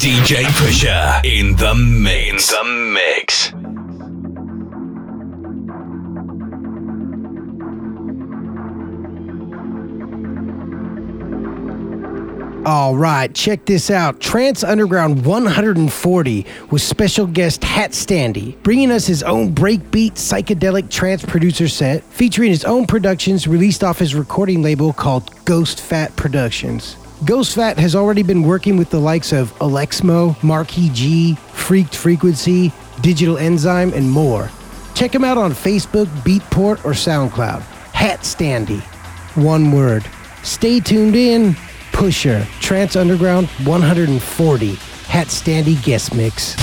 DJ Pusher in the mix. In the mix. All right, check this out. Trance Underground 140 with special guest HatStandy, bringing us his own breakbeat psychedelic trance producer set, featuring his own productions released off his recording label called Ghost Fat Productions. Ghost Fat has already been working with the likes of Alexmo, Marquis G, Freaked Frequency, Digital Enzyme, and more. Check him out on Facebook, Beatport, or SoundCloud. HatStandy. One word. Stay tuned in. Pusher, Trance Underground 140, HatStandy guest mix.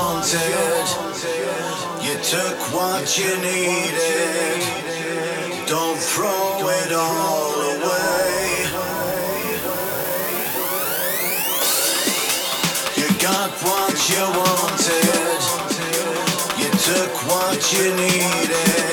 Wanted. You took what you needed. Don't throw it all away. You got what you wanted. You took what you needed.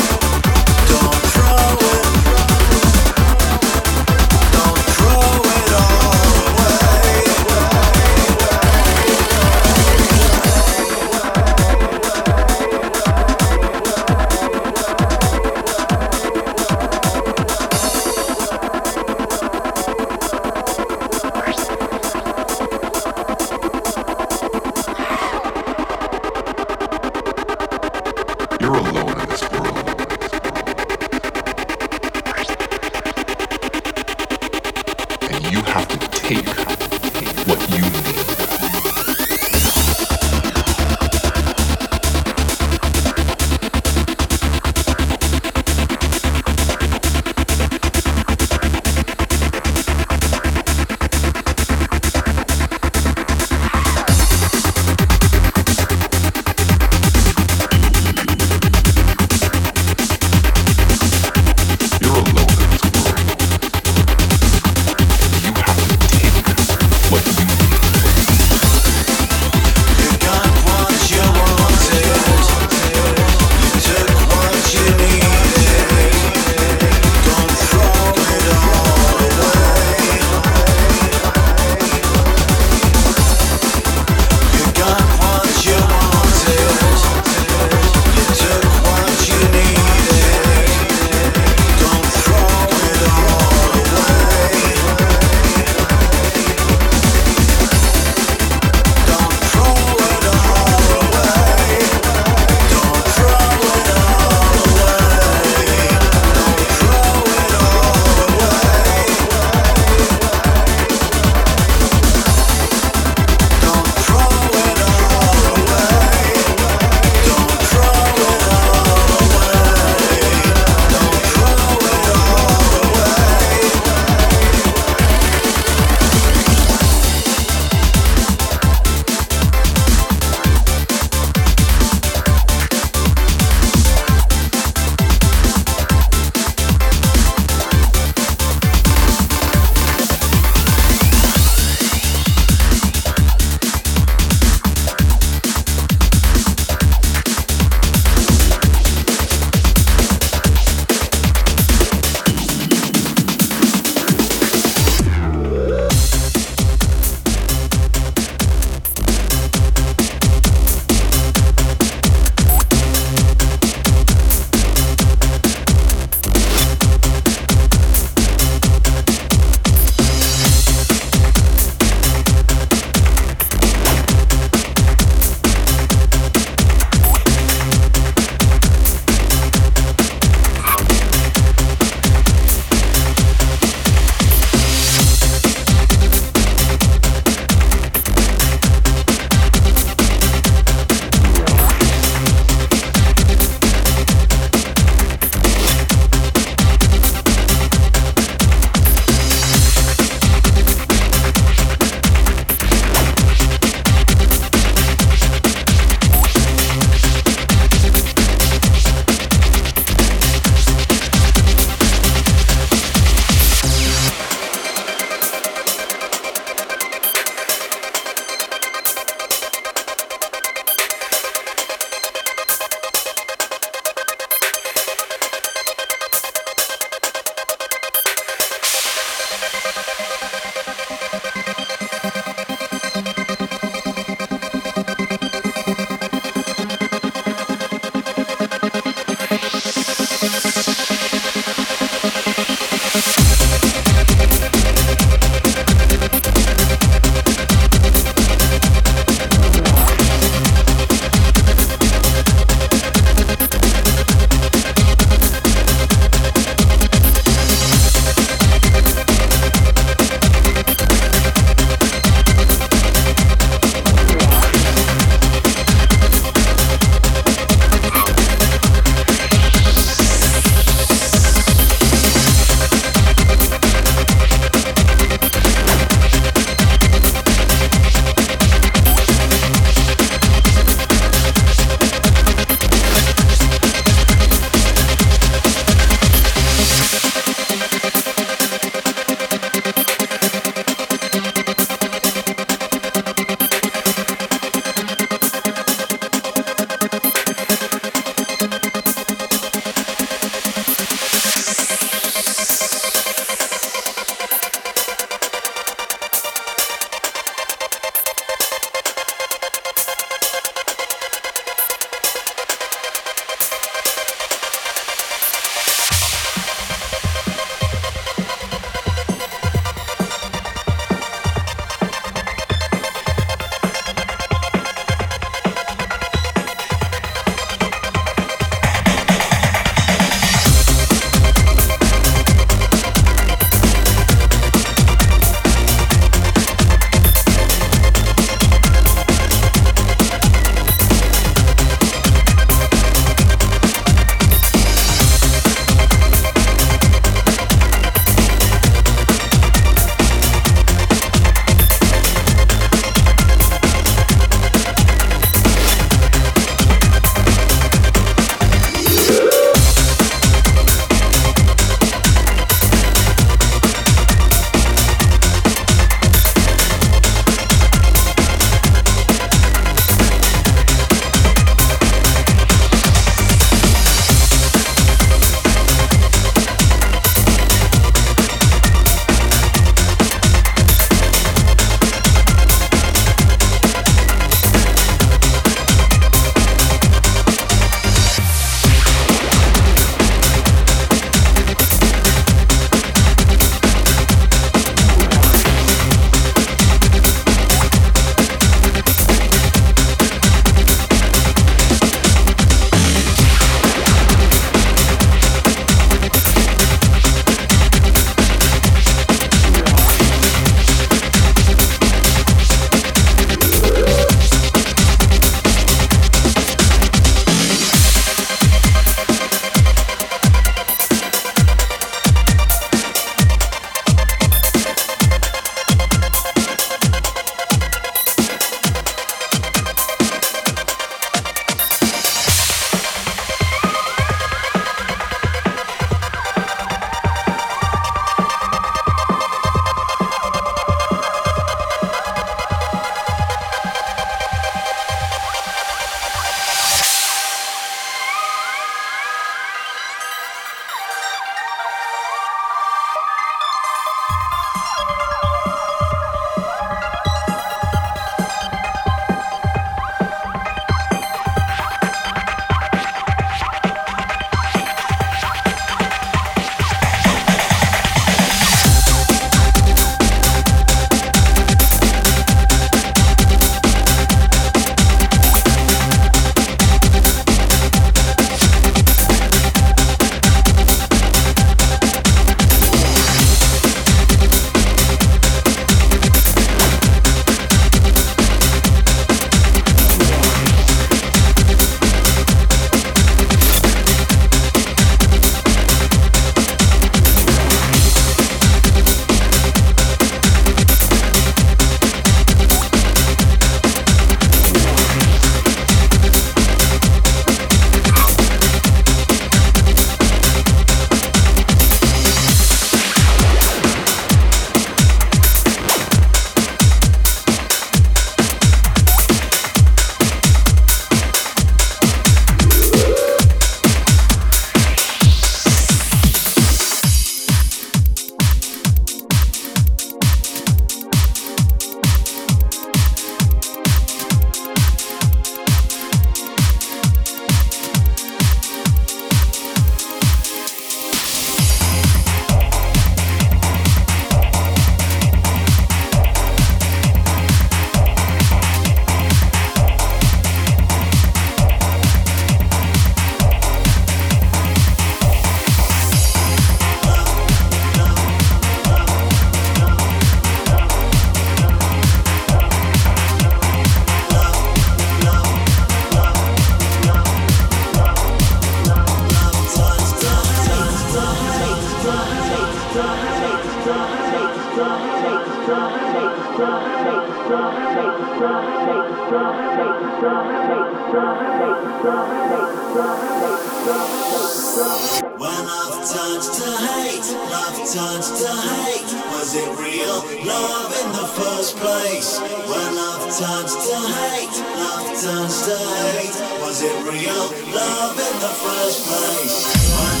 Was it real love in the first place?